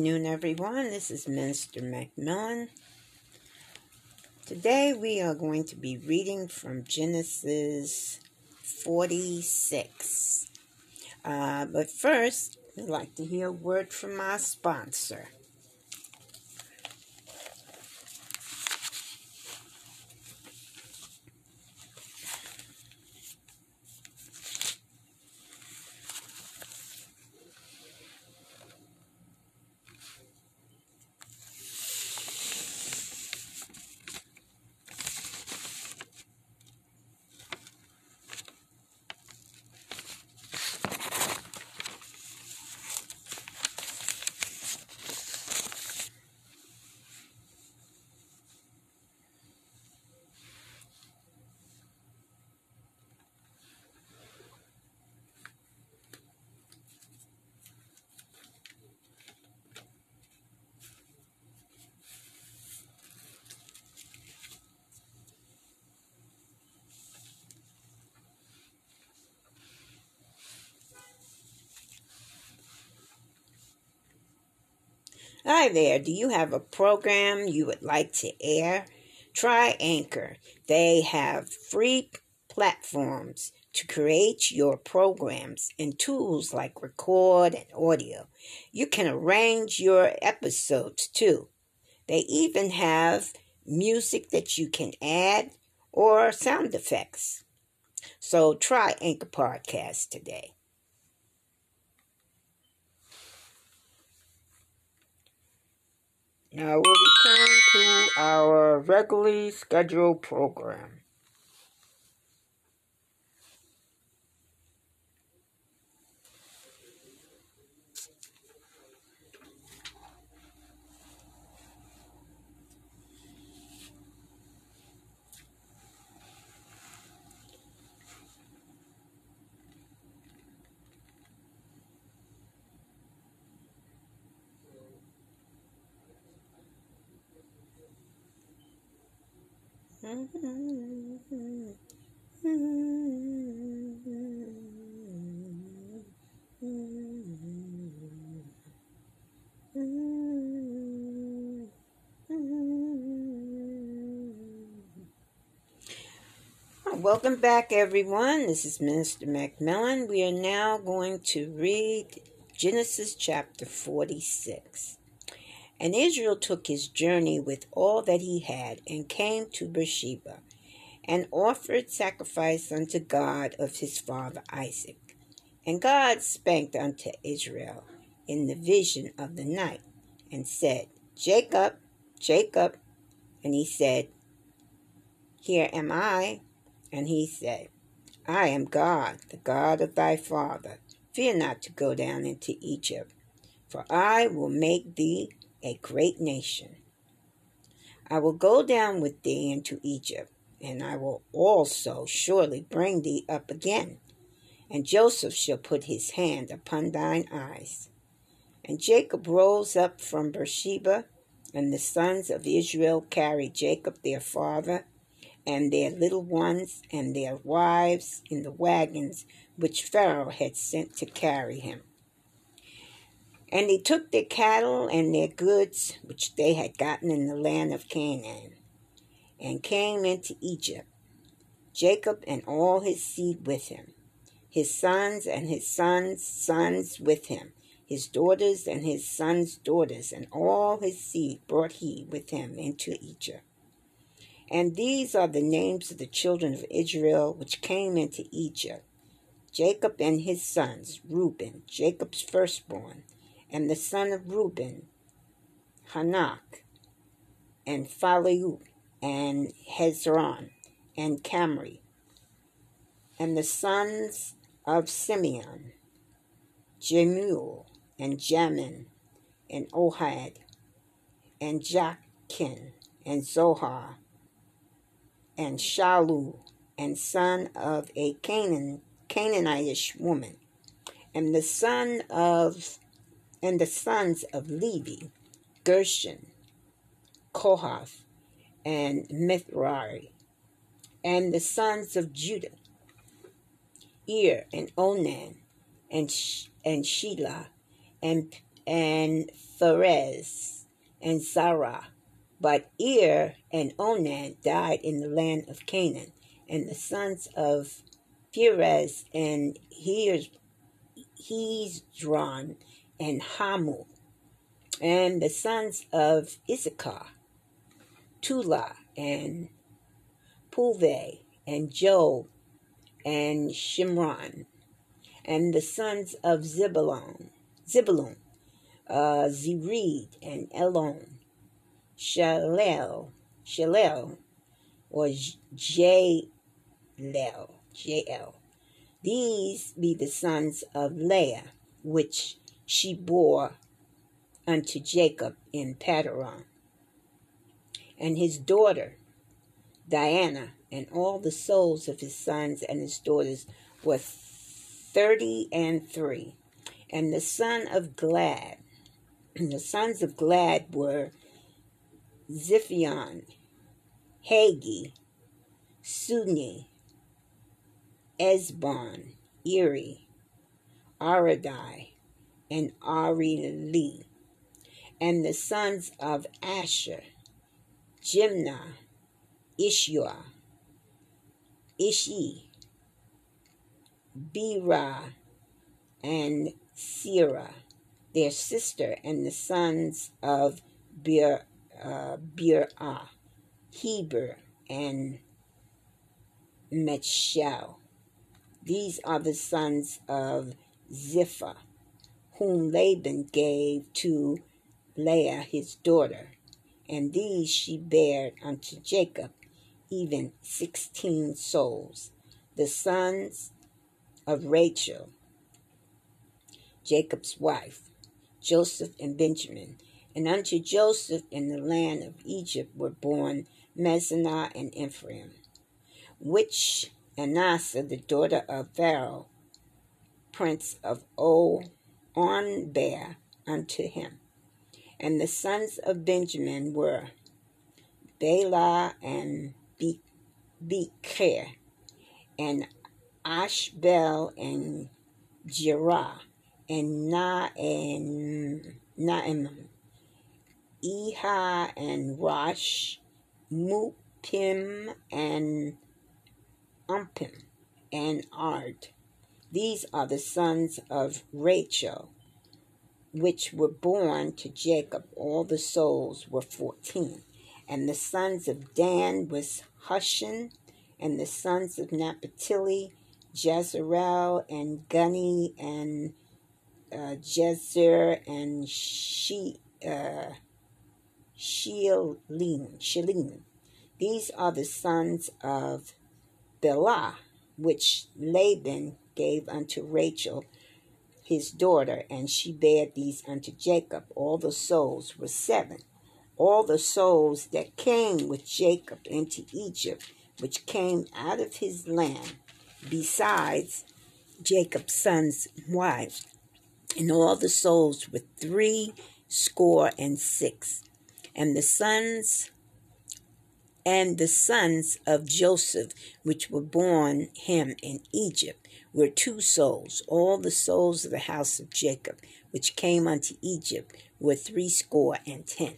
afternoon, everyone. This is Minister McMillian. Today we are going to be reading from Genesis 46. Uh, but first, I'd like to hear a word from our sponsor. Hi there. Do you have a program you would like to air? Try Anchor. They have free platforms to create your programs and tools like record and audio. You can arrange your episodes too. They even have music that you can add or sound effects. So try Anchor Podcast today. Now we'll return to our regularly scheduled program. Welcome back, everyone. This is Minister McMillian. We are now going to read Genesis chapter 46. And Israel took his journey with all that he had, and came to Beersheba, and offered sacrifice unto God of his father Isaac. And God spake unto Israel in the vision of the night, and said, Jacob, Jacob. And he said, Here am I. And he said, I am God, the God of thy father. Fear not to go down into Egypt, for I will make thee a great nation. I will go down with thee into Egypt, and I will also surely bring thee up again. And Joseph shall put his hand upon thine eyes. And Jacob rose up from Beersheba, and the sons of Israel carried Jacob their father, and their little ones, and their wives in the wagons which Pharaoh had sent to carry him. And they took their cattle and their goods, which they had gotten in the land of Canaan, and came into Egypt, Jacob and all his seed with him, his sons and his sons' sons with him, his daughters and his sons' daughters, and all his seed brought he with him into Egypt. And these are the names of the children of Israel which came into Egypt Jacob and his sons, Reuben, Jacob's firstborn, and the son of Reuben, Hanak, and Phallu, and Hezron, and Camri, and the sons of Simeon, Jemuel, and Jamin, and Ohad, and Jachin, and Zohar, and Shalu, and son of a Canaan, Canaanitish woman, and the son of and the sons of Levi, Gershon, Kohath, and Mithrai, and the sons of Judah, Ir and Onan, and and Shelah, and and Pharez and Zara. But Er and Onan died in the land of Canaan, and the sons of Perez and Hezron and Hamul, and the sons of Issachar, Tula and Pulve and Job and Shimron, and the sons of Zebulun, Zebulun, uh, Zered and Elon, Shalel, Shalel, or Jalel, Jael. These be the sons of Leah, which she bore unto Jacob in Padron, and his daughter Diana, and all the souls of his sons and his daughters were thirty and three. And the son of Gad, and the sons of Gad were Ziphion, Haggi, Suni, Ezbon, Eri, Aradai, and Ari Lee, And the sons of Asher, Jimnah, Ishua, Ishi, Bera, and Sira, their sister, and the sons of Bir, uh, Heber, and Metshel. These are the sons of Zipha, whom Laban gave to Leah his daughter, and these she bare unto Jacob, even sixteen souls. The sons of Rachel, Jacob's wife, Joseph and Benjamin. And unto Joseph in the land of Egypt were born Mezanah and Ephraim, which Anasa, the daughter of Pharaoh, prince of O, On bare unto him. And the sons of Benjamin were Bela and Becher, and Ashbel and Jerah, and Na and Naim, Eha and Rosh, Muppim and Umpim, and Ard. These are the sons of Rachel, which were born to Jacob. All the souls were fourteen. And the sons of Dan was Hushan, and the sons of Naphtali, Jezreel, and Guni, and uh, Jezer, and she, uh, Shelim. These are the sons of Bela, which Laban gave unto Rachel his daughter, and she bare these unto Jacob. All the souls were seven. All the souls that came with Jacob into Egypt, which came out of his land, besides Jacob's sons' wives, and all the souls were three score and six. And the sons and the sons of Joseph, which were born him in Egypt, were two souls. All the souls of the house of Jacob, which came unto Egypt, were threescore and ten.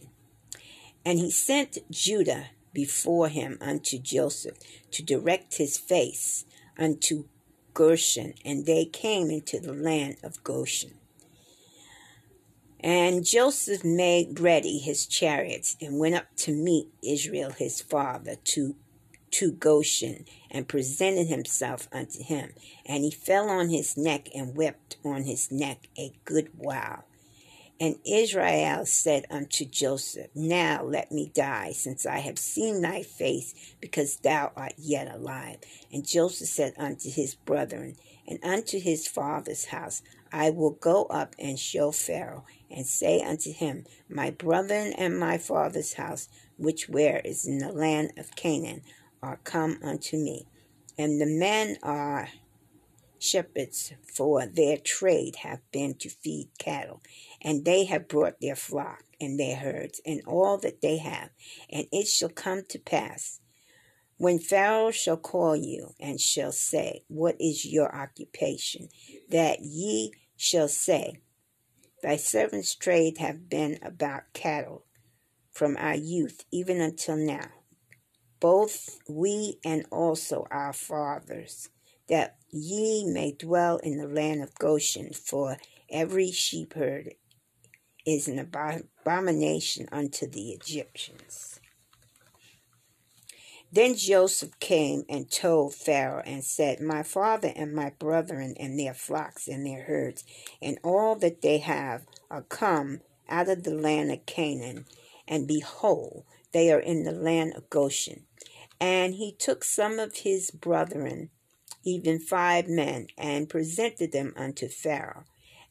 And he sent Judah before him unto Joseph to direct his face unto Goshen, and they came into the land of Goshen. And Joseph made ready his chariots and went up to meet Israel his father to, to Goshen and presented himself unto him. And he fell on his neck and wept on his neck a good while. And Israel said unto Joseph, Now let me die, since I have seen thy face, because thou art yet alive. And Joseph said unto his brethren and unto his father's house, I will go up and show Pharaoh, and say unto him, My brethren and my father's house, which where is in the land of Canaan, are come unto me. And the men are shepherds, for their trade have been to feed cattle, and they have brought their flock and their herds, and all that they have. And it shall come to pass, when Pharaoh shall call you, and shall say, What is your occupation? that ye shall say, Thy servants' trade have been about cattle from our youth even until now, both we and also our fathers, that ye may dwell in the land of Goshen, for every shepherd is an abomination unto the Egyptians. Then Joseph came and told Pharaoh and said, My father and my brethren and their flocks and their herds and all that they have are come out of the land of Canaan, and behold, they are in the land of Goshen. And he took some of his brethren, even five men, and presented them unto Pharaoh.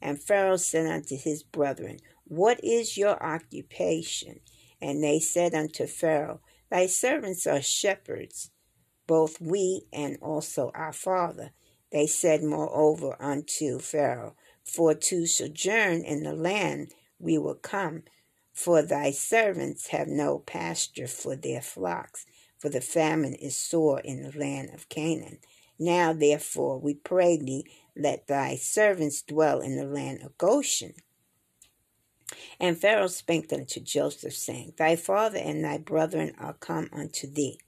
And Pharaoh said unto his brethren, What is your occupation? And they said unto Pharaoh, Thy servants are shepherds, both we and also our father. They said moreover unto Pharaoh, For to sojourn in the land we will come, for thy servants have no pasture for their flocks, for the famine is sore in the land of Canaan. Now therefore we pray thee, let thy servants dwell in the land of Goshen and Pharaoh spake unto Joseph, saying, Thy father and thy brethren are come unto thee.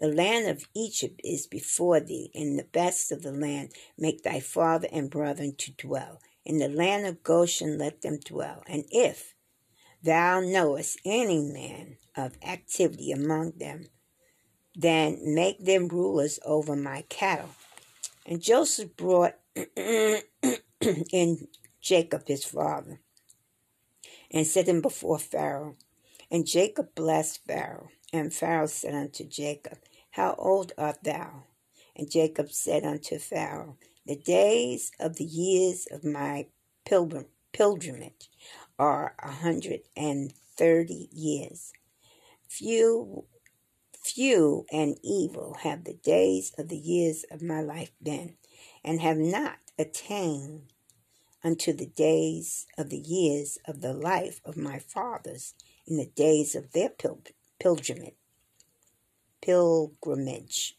The land of Egypt is before thee. In the best of the land make thy father and brethren to dwell. In the land of Goshen let them dwell. And if thou knowest any man of activity among them, then make them rulers over my cattle. And Joseph brought in Jacob his father and set him before Pharaoh. And Jacob blessed Pharaoh. And Pharaoh said unto Jacob, How old art thou? And Jacob said unto Pharaoh, The days of the years of my pilgrim, pilgrimage are a hundred and thirty years. Few, few and evil have the days of the years of my life been, and have not attained unto the days of the years of the life of my fathers in the days of their pilgrimage. Pilgrimage.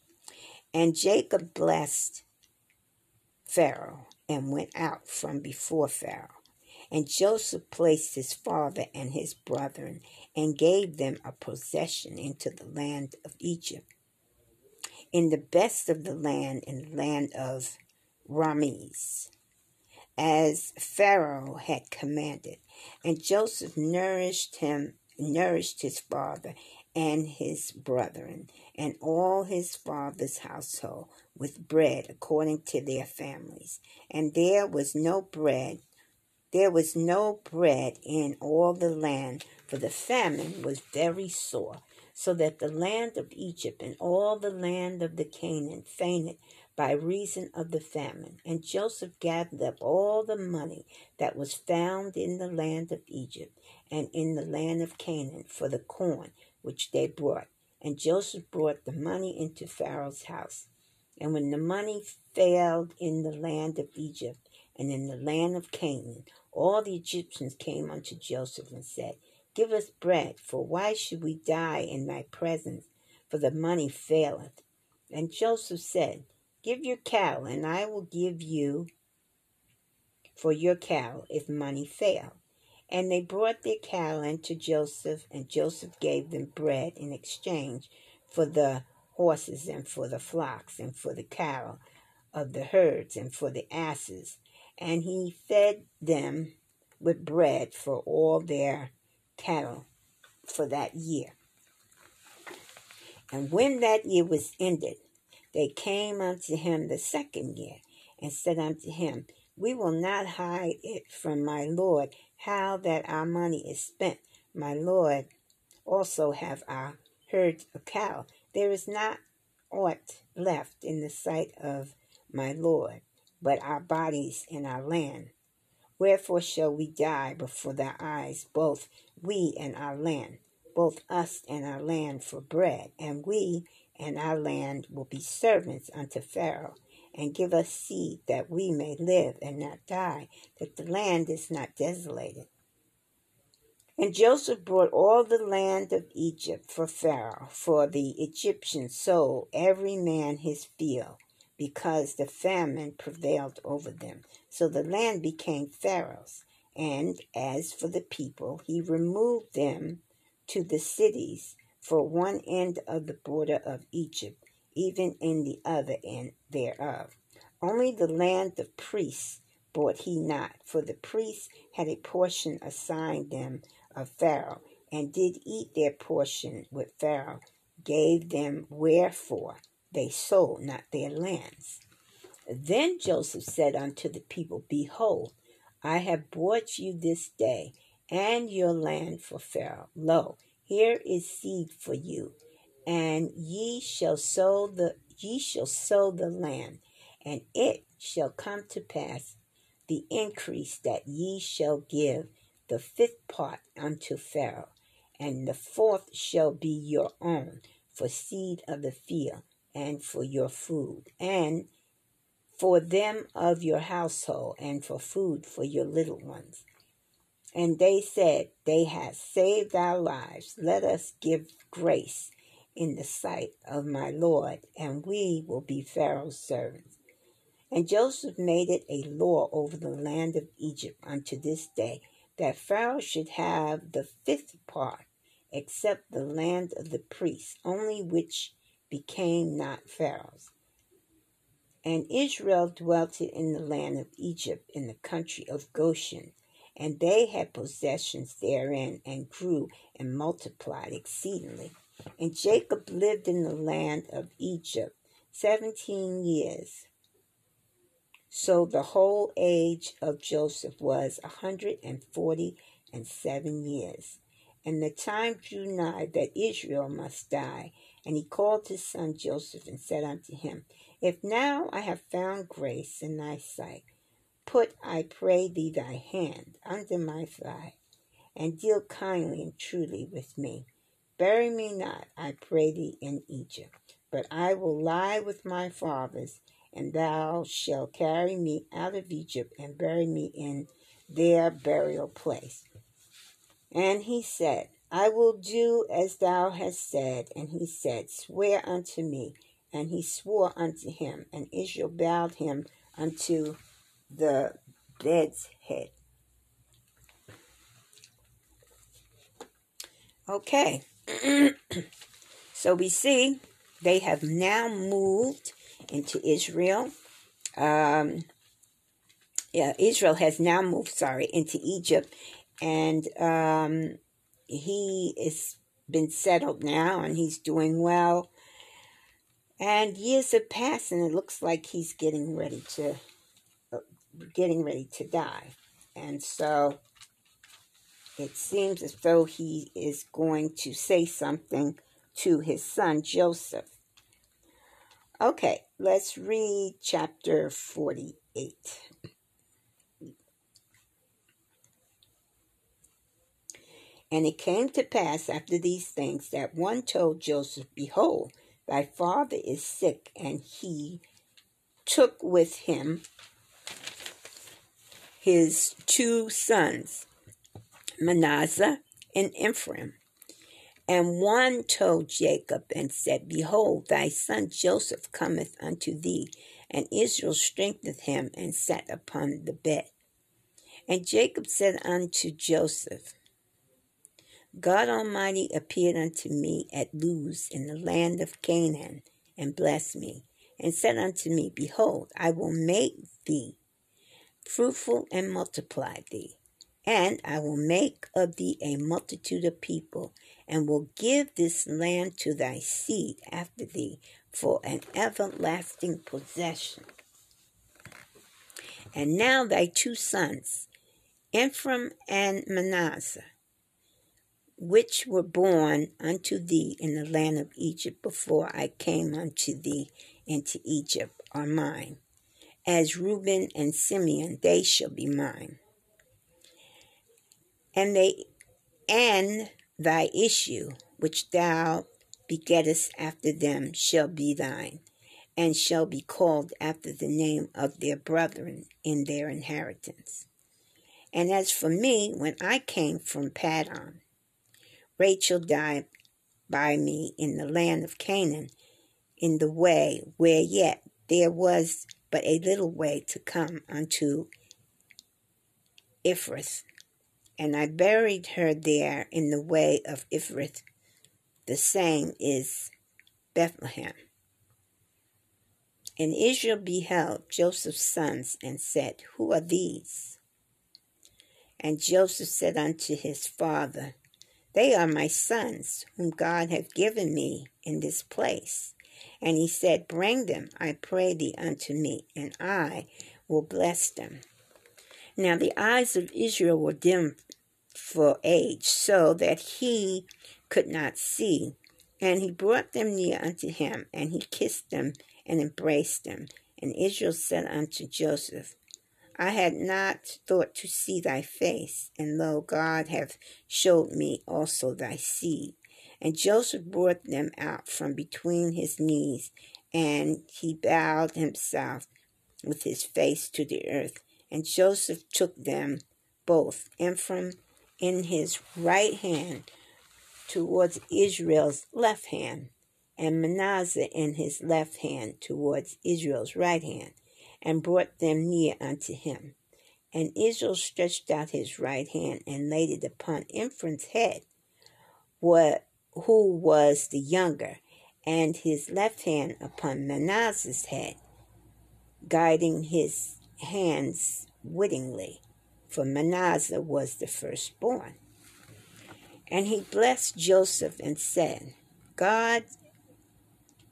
And Jacob blessed Pharaoh and went out from before Pharaoh. And Joseph placed his father and his brethren and gave them a possession into the land of Egypt, in the best of the land, in the land of Rames as Pharaoh had commanded. And Joseph nourished him, nourished his father and his brethren, and all his father's household with bread according to their families. And there was no bread, there was no bread in all the land, for the famine was very sore, so that the land of Egypt and all the land of the Canaan fainted by reason of the famine. And Joseph gathered up all the money that was found in the land of Egypt and in the land of Canaan for the corn which they brought. And Joseph brought the money into Pharaoh's house. And when the money failed in the land of Egypt and in the land of Canaan, all the Egyptians came unto Joseph and said, Give us bread, for why should we die in thy presence? For the money faileth. And Joseph said, Give your cattle, and I will give you for your cattle if money fail. And they brought their cattle unto Joseph, and Joseph gave them bread in exchange for the horses and for the flocks and for the cattle of the herds and for the asses. And he fed them with bread for all their cattle for that year. And when that year was ended, they came unto him the second year, and said unto him, We will not hide it from my Lord how that our money is spent. My Lord also have our herds of cattle. There is not aught left in the sight of my Lord, but our bodies and our land. Wherefore shall we die before thy eyes, both we and our land, both us and our land for bread, and we and our land will be servants unto Pharaoh, and give us seed that we may live and not die, that the land is not desolated. And Joseph brought all the land of Egypt for Pharaoh, for the Egyptians sold every man his field, because the famine prevailed over them. So the land became Pharaoh's, And as for the people, he removed them to the cities for one end of the border of Egypt, even in the other end thereof. Only the land of priests bought he not, for the priests had a portion assigned them of Pharaoh, and did eat their portion with Pharaoh, gave them wherefore they sold not their lands. Then Joseph said unto the people, Behold, I have bought you this day and your land for Pharaoh. Lo, here is seed for you, and ye shall sow the ye shall sow the land, and it shall come to pass the increase that ye shall give the fifth part unto Pharaoh, and the fourth shall be your own for seed of the field and for your food, and for them of your household, and for food for your little ones. And they said, They have saved our lives. Let us give grace in the sight of my Lord, and we will be Pharaoh's servants. And Joseph made it a law over the land of Egypt unto this day that Pharaoh should have the fifth part, except the land of the priests, only which became not Pharaoh's. And Israel dwelt in the land of Egypt in the country of Goshen, and they had possessions therein, and grew and multiplied exceedingly. And Jacob lived in the land of Egypt seventeen years. So the whole age of Joseph was a hundred and forty and seven years. And the time drew nigh that Israel must die. And he called his son Joseph and said unto him, if now I have found grace in thy sight, put, I pray thee, thy hand under my thigh, and deal kindly and truly with me. Bury me not, I pray thee, in Egypt, but I will lie with my fathers, and thou shalt carry me out of Egypt and bury me in their burial place. And he said, I will do as thou hast said. And he said, Swear unto me. And he swore unto him, and Israel bowed him unto the bed's head. Okay, so we see they have now moved into Israel. Um, yeah, Israel has now moved, sorry, into Egypt, and um, he is been settled now, and he's doing well. And years have passed, and it looks like he's getting ready to uh, getting ready to die. And so it seems as though he is going to say something to his son Joseph. Okay, let's read chapter 48. And it came to pass after these things that one told Joseph, Behold, Thy father is sick, and he took with him his two sons, Manasseh and Ephraim. And one told Jacob and said, Behold, thy son Joseph cometh unto thee. And Israel strengthened him and sat upon the bed. And Jacob said unto Joseph, God Almighty appeared unto me at Luz in the land of Canaan, and blessed me, and said unto me, Behold, I will make thee fruitful and multiply thee, and I will make of thee a multitude of people, and will give this land to thy seed after thee for an everlasting possession. And now thy two sons, Ephraim and Manasseh, which were born unto thee in the land of Egypt before I came unto thee into Egypt are mine. As Reuben and Simeon, they shall be mine. And they and thy issue, which thou begettest after them, shall be thine, and shall be called after the name of their brethren in their inheritance. And as for me, when I came from Paddan, Rachel died by me in the land of Canaan, in the way where yet there was but a little way to come unto Ephrath, and I buried her there in the way of Ephrath. The same is Bethlehem. And Israel beheld Joseph's sons and said, Who are these? And Joseph said unto his father, They are my sons, whom God hath given me in this place. And he said, Bring them, I pray thee, unto me, and I will bless them. Now the eyes of Israel were dim for age, so that he could not see. And he brought them near unto him, and he kissed them and embraced them. And Israel said unto Joseph, I had not thought to see thy face, and lo, God hath showed me also thy seed. And Joseph brought them out from between his knees, and he bowed himself with his face to the earth. And Joseph took them both, Ephraim in his right hand towards Israel's left hand, and Manasseh in his left hand towards Israel's right hand, and brought them near unto him. And Israel stretched out his right hand and laid it upon Ephraim's head, who was the younger, and his left hand upon Manasseh's head, guiding his hands wittingly, for Manasseh was the firstborn. And he blessed Joseph and said, God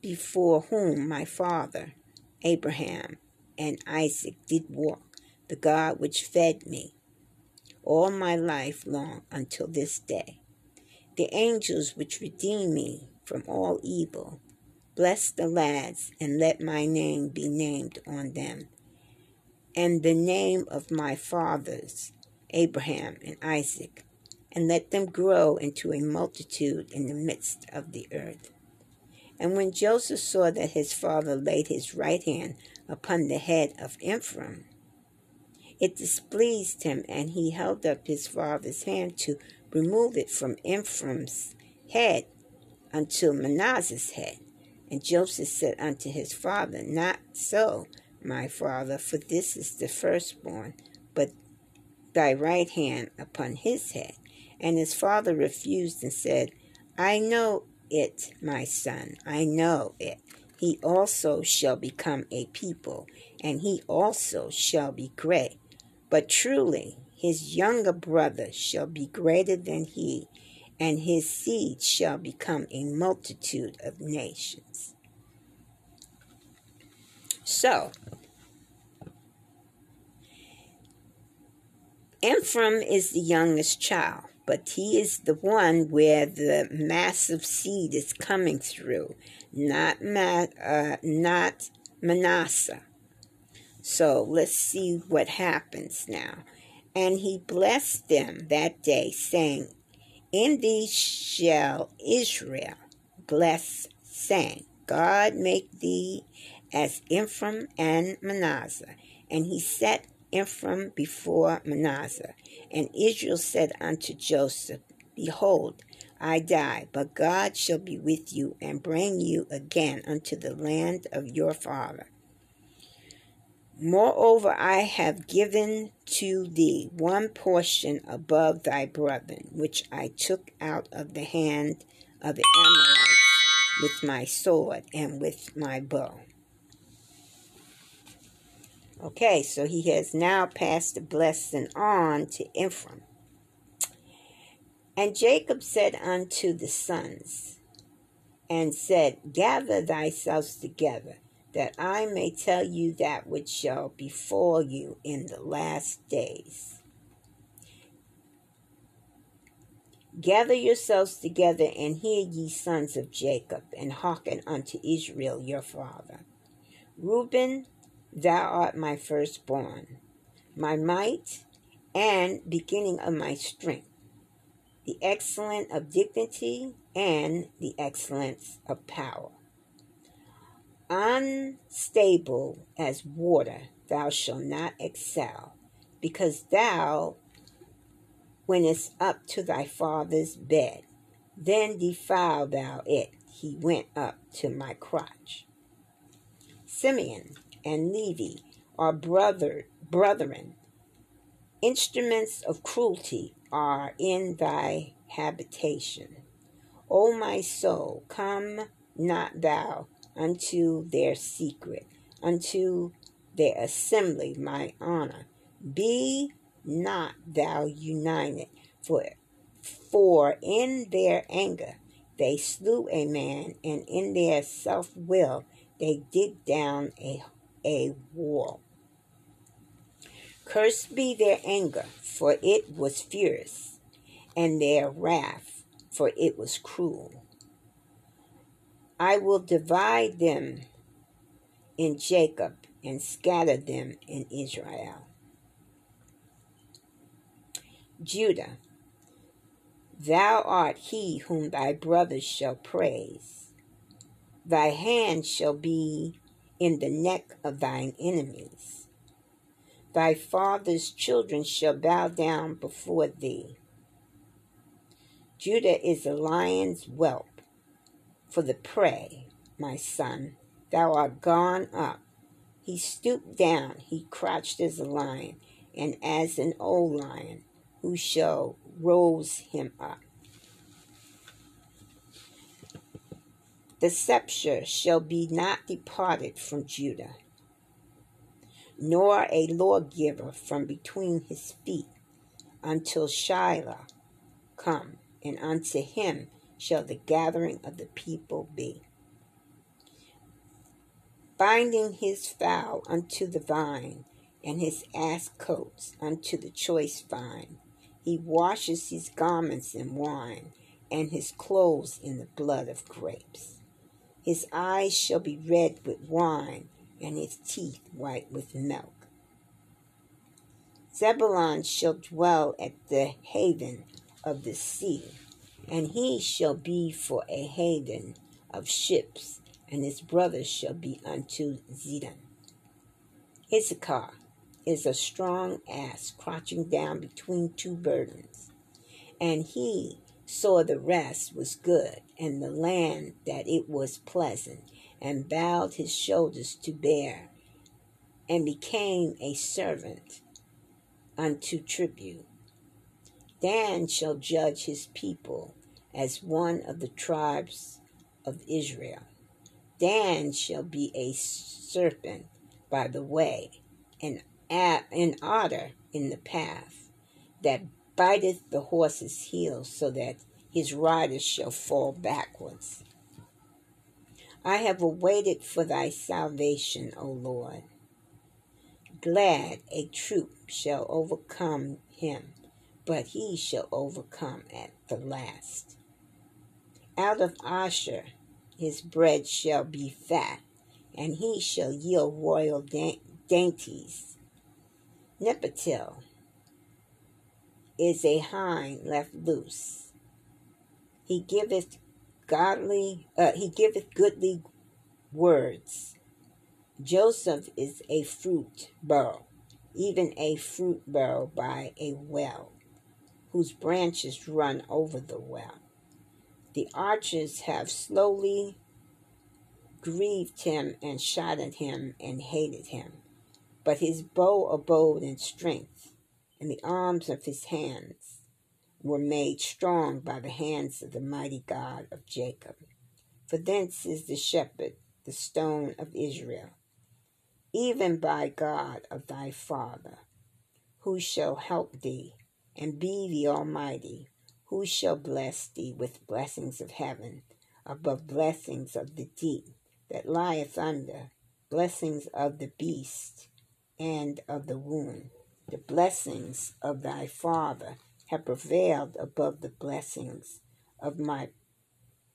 before whom my father Abraham and Isaac did walk, the God which fed me all my life long until this day. The angels which redeem me from all evil, bless the lads, and let my name be named on them, and the name of my fathers, Abraham and Isaac, and let them grow into a multitude in the midst of the earth. And when Joseph saw that his father laid his right hand upon the head of Ephraim, it displeased him, and he held up his father's hand to remove it from Ephraim's head unto Manasseh's head. And Joseph said unto his father, Not so, my father, for this is the firstborn, but thy right hand upon his head. And his father refused and said, I know it, my son, I know it. He also shall become a people, and he also shall be great. But truly, his younger brother shall be greater than he, and his seed shall become a multitude of nations. So, Ephraim is the youngest child but he is the one where the massive seed is coming through, not Ma- uh, not Manasseh. So let's see what happens now. And he blessed them that day, saying, In thee shall Israel bless, saying, God make thee as Ephraim and Manasseh. And he set Ephraim before Manasseh. And Israel said unto Joseph, Behold, I die, but God shall be with you and bring you again unto the land of your father. Moreover, I have given to thee one portion above thy brethren, which I took out of the hand of the Amorites with my sword and with my bow. Okay, so he has now passed the blessing on to Ephraim. And Jacob said unto the sons, and said, Gather thyself together, that I may tell you that which shall befall you in the last days. Gather yourselves together and hear ye sons of Jacob, and hearken unto Israel your father. Reuben, Thou art my firstborn, my might, and beginning of my strength, the excellence of dignity and the excellence of power. Unstable as water, thou shalt not excel, because thou wentest up to thy father's bed. Then defile thou it. He went up to my crotch. Simeon, and Levi are brother brethren. Instruments of cruelty are in thy habitation. O my soul, come not thou unto their secret, unto their assembly, my honor. Be not thou united, for, for in their anger they slew a man, and in their self will they dig down a, a wall. Cursed be their anger, for it was fierce, and their wrath, for it was cruel. I will divide them in Jacob and scatter them in Israel. Judah, thou art he whom thy brothers shall praise. Thy hand shall be in the neck of thine enemies. Thy father's children shall bow down before thee. Judah is a lion's whelp for the prey, my son. Thou art gone up. He stooped down, he crouched as a lion, and as an old lion, who shall rose him up. The scepter shall be not departed from Judah, nor a lawgiver from between his feet, until Shiloh come, and unto him shall the gathering of the people be. Binding his foal unto the vine, and his ass coats unto the choice vine. He washes his garments in wine, and his clothes in the blood of grapes. His eyes shall be red with wine, and his teeth white with milk. Zebulun shall dwell at the haven of the sea, and he shall be for a haven of ships, and his brothers shall be unto Zidon. Issachar is a strong ass crouching down between two burdens, and he saw the rest was good, and the land that it was pleasant, and bowed his shoulders to bear, and became a servant unto tribute. Dan shall judge his people as one of the tribes of Israel. Dan shall be a serpent by the way, and an otter in the path, that biteth the horse's heel, so that his rider shall fall backwards. I have awaited for thy salvation, O Lord. Gad a troop shall overcome him but he shall overcome at the last. Out of Asher his bread shall be fat, and he shall yield royal dainties. Nepatil is a hind left loose. He giveth godly, uh, he giveth goodly words. Joseph is a fruit barrel, even a fruit barrel by a well whose branches run over the well. The archers have slowly grieved him and shot at him and hated him. But his bow abode in strength, and the arms of his hands were made strong by the hands of the mighty God of Jacob. For thence is the shepherd, the stone of Israel, even by God of thy father, who shall help thee and be the Almighty, who shall bless thee with blessings of heaven, above blessings of the deep that lieth under, blessings of the beast and of the womb. The blessings of thy father have prevailed above the blessings of my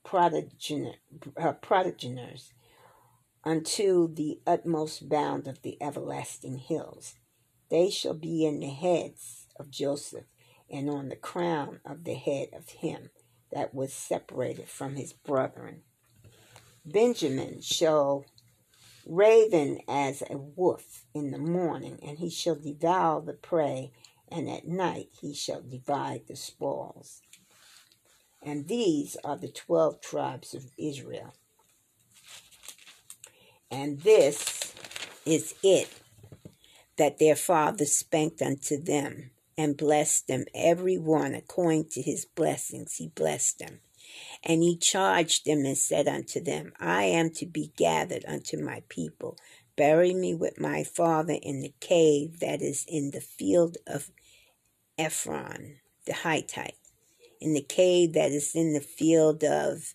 protogener, uh, unto the utmost bound of the everlasting hills. They shall be in the heads of Joseph and on the crown of the head of him that was separated from his brethren. Benjamin shall raven as a wolf in the morning, and he shall devour the prey, and at night he shall divide the spoils. And these are the twelve tribes of Israel. And this is it that their father spanked unto them and blessed them, every one according to his blessings. He blessed them. And he charged them and said unto them, I am to be gathered unto my people. Bury me with my father in the cave that is in the field of Ephron the Hittite, in the cave that is in the field of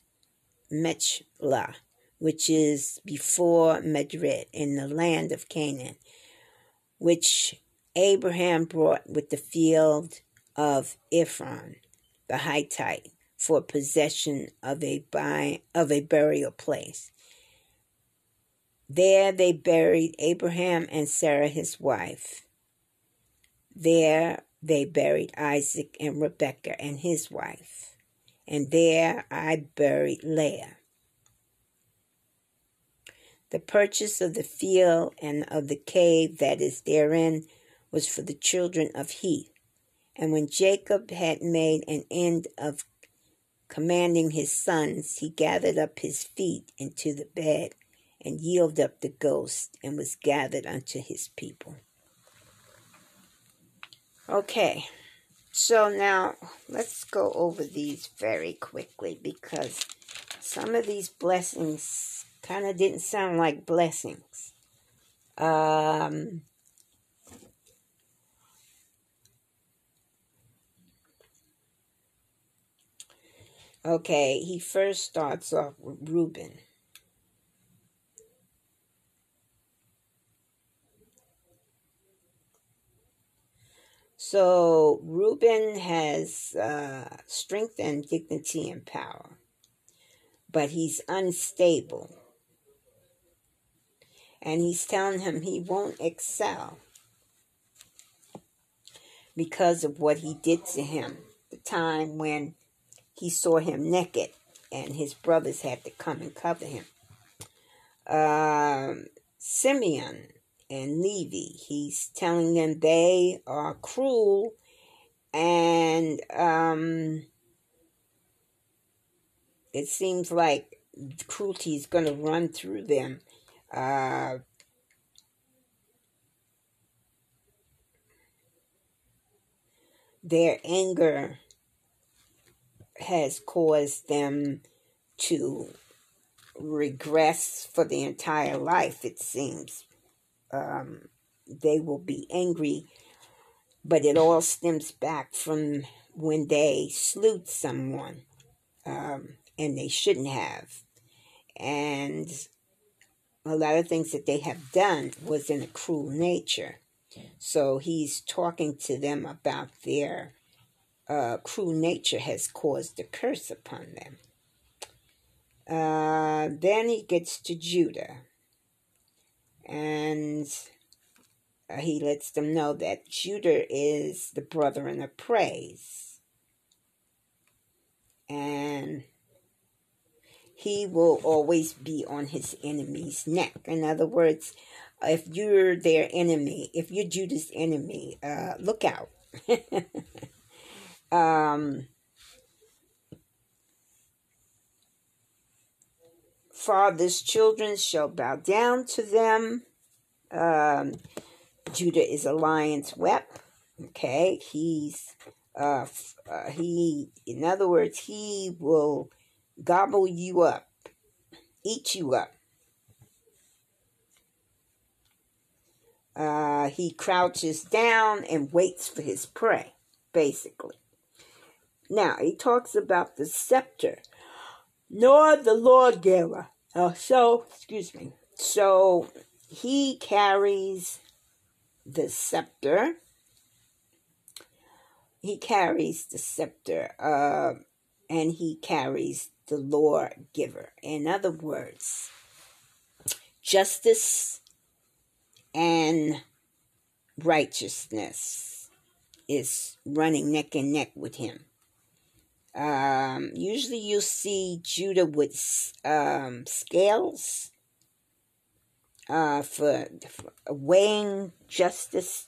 Machpelah, which is before Mamre, in the land of Canaan, which Abraham brought with the field of Ephron the Hittite for possession of a buy, of a burial place. There they buried Abraham and Sarah his wife. There they buried Isaac and Rebekah and his wife. And there I buried Leah. The purchase of the field and of the cave that is therein was for the children of Heth. And when Jacob had made an end of commanding his sons, he gathered up his feet into the bed and yielded up the ghost and was gathered unto his people. Okay, so now let's go over these very quickly because some of these blessings kind of didn't sound like blessings. Um, okay, he first starts off with Reuben. So Reuben has uh, strength and dignity and power, but he's unstable. And he's telling him he won't excel because of what he did to him the time when he saw him naked and his brothers had to come and cover him. Um, Simeon and Levi. He's telling them they are cruel and um, it seems like cruelty is going to run through them. Uh, their anger has caused them to regress for the entire life, it seems um, they will be angry, but it all stems back from when they slew someone, um, and they shouldn't have. And a lot of things that they have done was in a cruel nature. So he's talking to them about their uh, cruel nature has caused a curse upon them. Uh, then he gets to Judah and uh, he lets them know that Judah is the brethren of praise. And he will always be on his enemy's neck. In other words, if you're their enemy, if you're Judah's enemy, uh, look out. um, father's children shall bow down to them. Um, Judah is a lion's whelp. Okay, he's uh, uh, he. In other words, he will gobble you up, eat you up. Uh, he crouches down and waits for his prey, basically. Now, he talks about the scepter nor the lawgiver. Uh, so, excuse me. So he carries the scepter. He carries the scepter, uh, and he carries the lawgiver. In other words, justice and righteousness is running neck and neck with him. Um, usually you see Judah with um, scales uh, for, for weighing justice.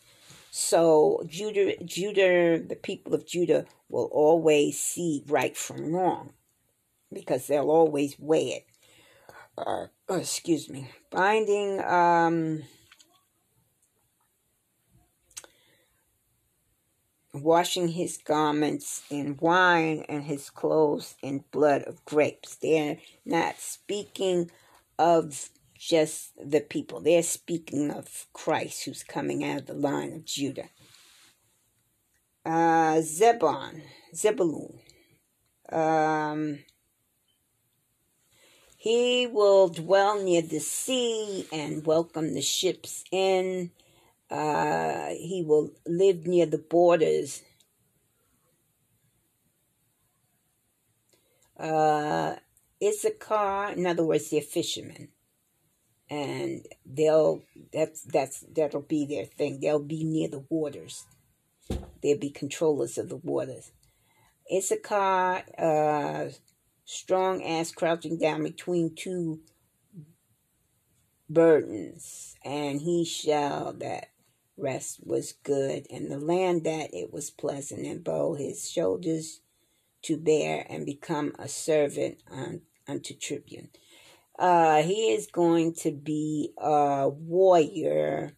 So Judah, Judah, the people of Judah will always see right from wrong because they'll always weigh it. Uh, excuse me. Binding um, washing his garments in wine and his clothes in blood of grapes. They're not speaking of just the people. They're speaking of Christ who's coming out of the line of Judah. Uh, Zebon, Zebulun. Um, he will dwell near the sea and welcome the ships in. Uh, he will live near the borders. Uh, Issachar, in other words, they're fishermen, and they'll that's that's that'll be their thing. They'll be near the waters. They'll be controllers of the waters. Issachar, uh, strong ass crouching down between two burdens, and he shall that rest was good, and the land that it was pleasant, and bow his shoulders to bear, and become a servant un, unto tribune. Uh, he is going to be a warrior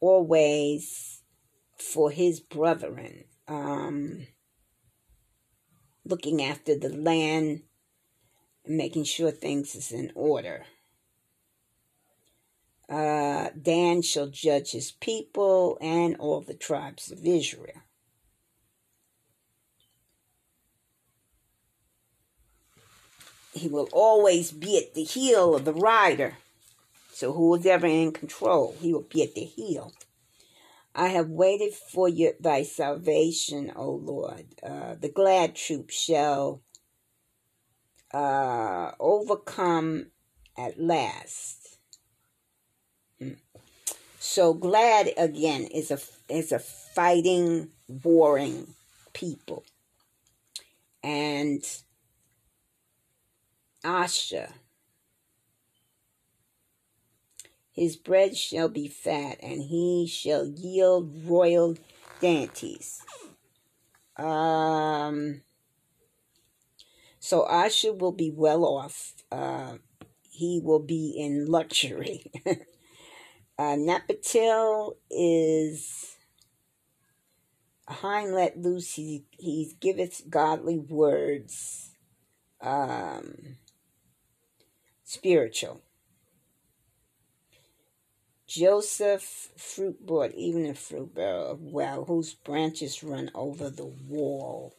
always for his brethren, um, looking after the land and making sure things is in order. Uh, Dan shall judge his people and all the tribes of Israel. He will always be at the heel of the rider. So who is ever in control, he will be at the heel. I have waited for your, thy salvation, O Lord. Uh, the Gad troop shall uh, overcome at last. So Gad again is a is a fighting, warring people. And Asher, his bread shall be fat, and he shall yield royal dainties. Um, so Asher will be well off. Uh, he will be in luxury. Uh, Naphtali is a hind let loose. He, he giveth godly words, um, spiritual. Joseph, fruit brought, even a fruit bearer of well, whose branches run over the wall.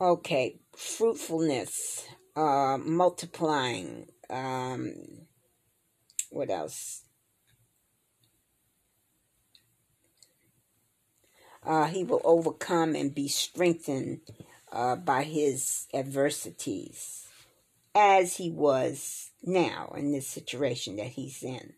Okay, fruitfulness, uh, multiplying, um, what else? Uh, he will overcome and be strengthened uh, by his adversities, as he was now in this situation that he's in.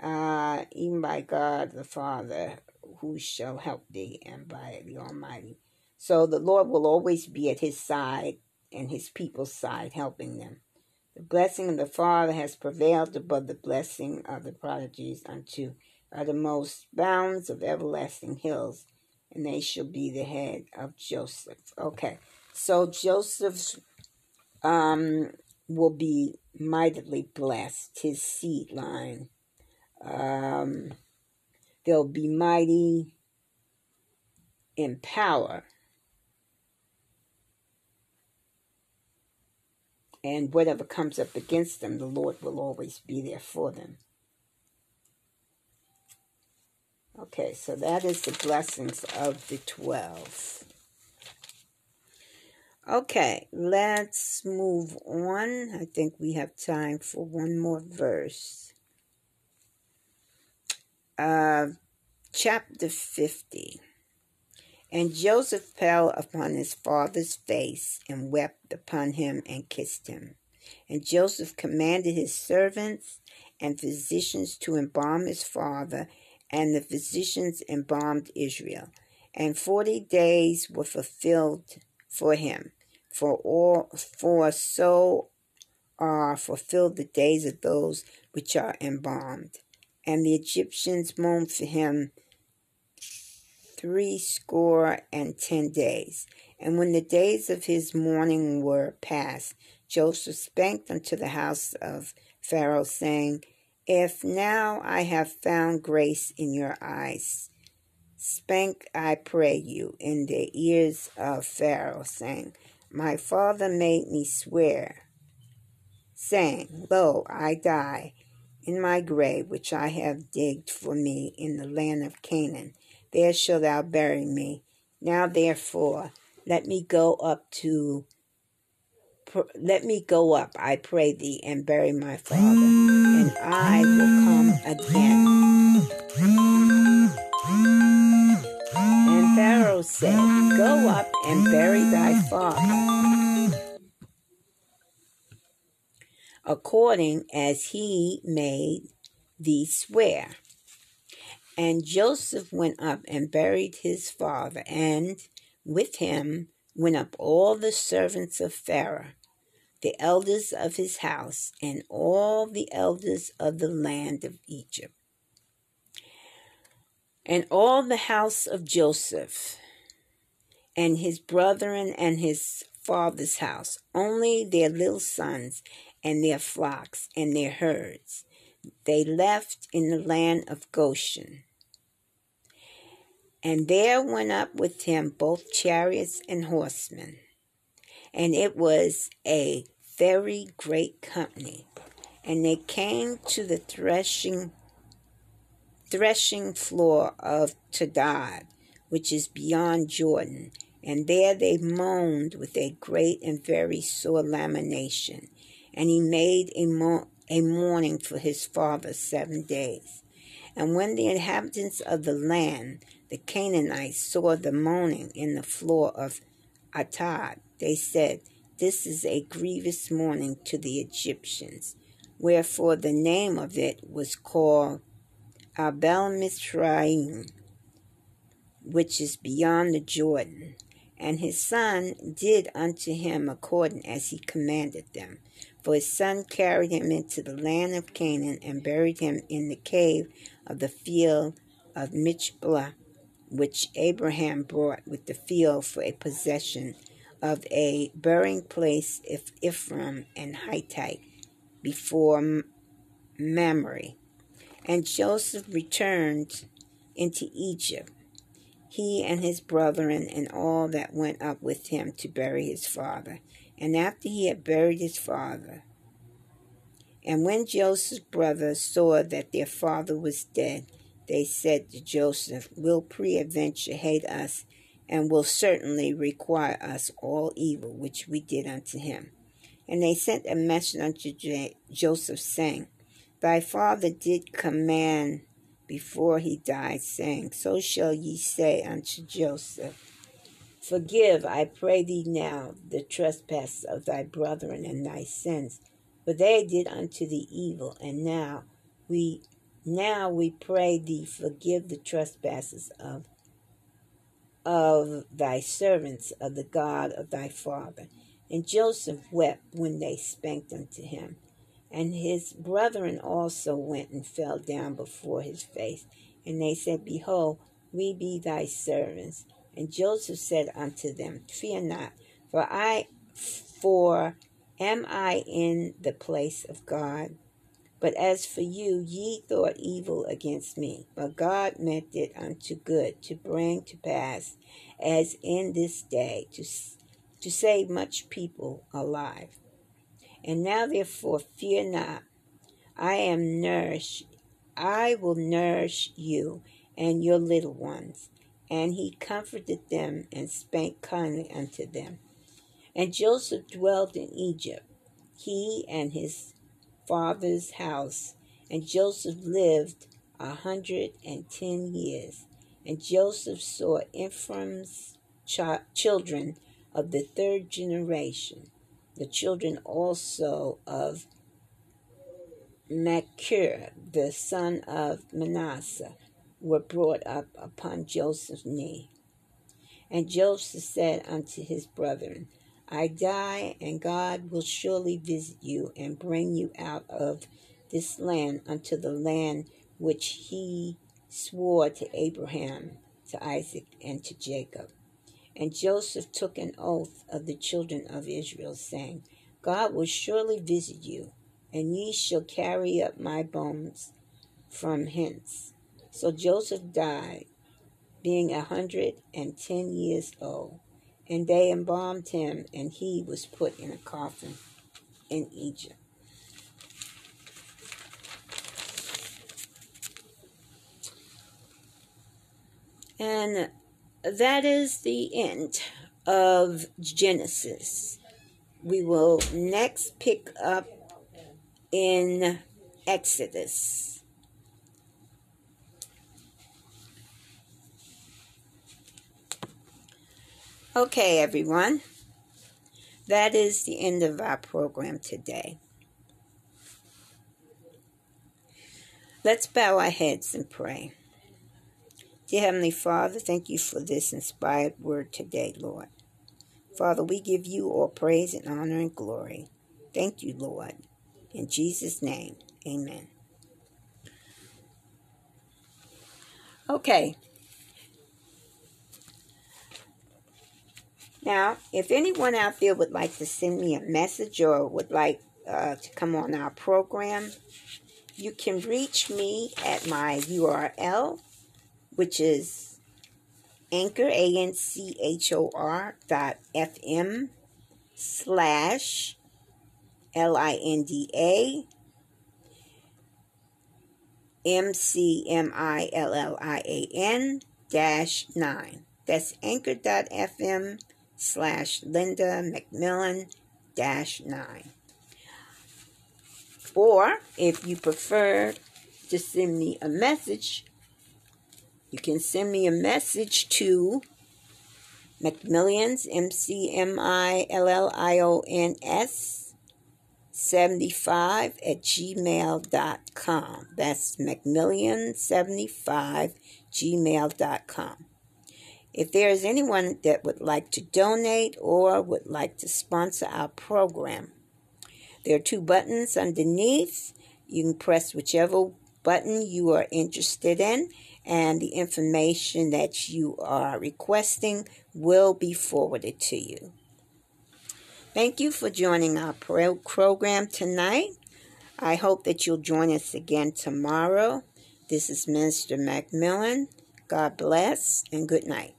Uh, even by God the Father, who shall help thee, and by the Almighty. So the Lord will always be at his side and his people's side, helping them. The blessing of the Father has prevailed above the blessing of the prodigies unto the most bounds of everlasting hills, and they shall be the head of Joseph. Okay, so Joseph's um, will be mightily blessed, his seed line. Um, they'll be mighty in power And whatever comes up against them, the Lord will always be there for them. Okay, so that is the blessings of the 12. Okay, let's move on. I think we have time for one more verse. Uh, chapter 50. And Joseph fell upon his father's face and wept upon him and kissed him. And Joseph commanded his servants and physicians to embalm his father, and the physicians embalmed Israel. And forty days were fulfilled for him, for all for so are fulfilled the days of those which are embalmed. And the Egyptians mourned for him three score and ten days. And when the days of his mourning were past, Joseph spake unto the house of Pharaoh, saying, If now I have found grace in your eyes, Spank, I pray you, in the ears of Pharaoh, saying, My father made me swear, saying, Lo, I die in my grave, which I have digged for me in the land of Canaan. There shalt thou bury me. Now therefore, let me go up to let me go up, I pray thee, and bury my father, and I will come again. And Pharaoh said, Go up and bury thy father, according as he made thee swear. And Joseph went up and buried his father, and with him went up all the servants of Pharaoh, the elders of his house, and all the elders of the land of Egypt and all the house of Joseph, and his brethren and his father's house, only their little sons and their flocks and their herds, they left in the land of Goshen. And there went up with him both chariots and horsemen. And it was a very great company. And they came to the threshing threshing floor of Atad, which is beyond Jordan, and there they moaned with a great and very sore lamentation. And he made a, mo- a mourning for his father seven days. And when the inhabitants of the land, the Canaanites, saw the moaning in the floor of Atad, they said, This is a grievous mourning to the Egyptians. Wherefore the name of it was called Abel Mitzrayim, which is beyond the Jordan. And his son did unto him according as he commanded them. For his son carried him into the land of Canaan and buried him in the cave of the field of Machpelah, which Abraham brought with the field for a possession of a burying place of Ephraim and Hittite before Mamre. And Joseph returned into Egypt, he and his brethren and all that went up with him to bury his father. And after he had buried his father, and when Joseph's brothers saw that their father was dead, they said to Joseph, Will peradventure hate us, and will certainly require us all evil which we did unto him. And they sent a message unto Joseph, saying, Thy father did command before he died, saying, So shall ye say unto Joseph, Forgive, I pray thee now, the trespasses of thy brethren and thy sins, for they did unto thee evil, and now we now we pray thee forgive the trespasses of of thy servants of the God of thy father. And Joseph wept when they spanked unto him. And his brethren also went and fell down before his face. And they said, Behold, we be thy servants. And Joseph said unto them, Fear not, for I for am I in the place of God? But as for you, ye thought evil against me, but God meant it unto good, to bring to pass, as in this day, to, to save much people alive. And now therefore fear not. I am nourished. I will nourish you and your little ones. And he comforted them and spake kindly unto them. And Joseph dwelt in Egypt, he and his father's house. And Joseph lived a hundred and ten years. And Joseph saw Ephraim's ch- children of the third generation the children also of Machir, the son of Manasseh, were brought up upon Joseph's knee. And Joseph said unto his brethren, I die, and God will surely visit you and bring you out of this land unto the land which he swore to Abraham, to Isaac, and to Jacob. And Joseph took an oath of the children of Israel, saying, God will surely visit you, and ye shall carry up my bones from hence. So Joseph died being a 110 years old. And they embalmed him, and he was put in a coffin in Egypt. And that is the end of Genesis. We will next pick up in Exodus. Okay, everyone. That is the end of our program today. Let's bow our heads and pray. Dear Heavenly Father, thank you for this inspired word today, Lord. Father, we give you all praise and honor and glory. Thank you, Lord. In Jesus' name, amen. Okay. Now, if anyone out there would like to send me a message or would like uh, to come on our program, you can reach me at my URL, which is anchor, A-N-C-H-O-R dot F-M slash L-I-N-D-A M-C-M-I-L-L-I-A-N dash 9. That's anchor.fm slash Linda McMillian dash 9. Or if you prefer to send me a message, you can send me a message to McMillions, M C M I L L I O N S 75 at gmail.com. That's McMillion75 gmail.com. If there is anyone that would like to donate or would like to sponsor our program, there are two buttons underneath. You can press whichever button you are interested in, and the information that you are requesting will be forwarded to you. Thank you for joining our program tonight. I hope that you'll join us again tomorrow. This is Minister McMillian. God bless and good night.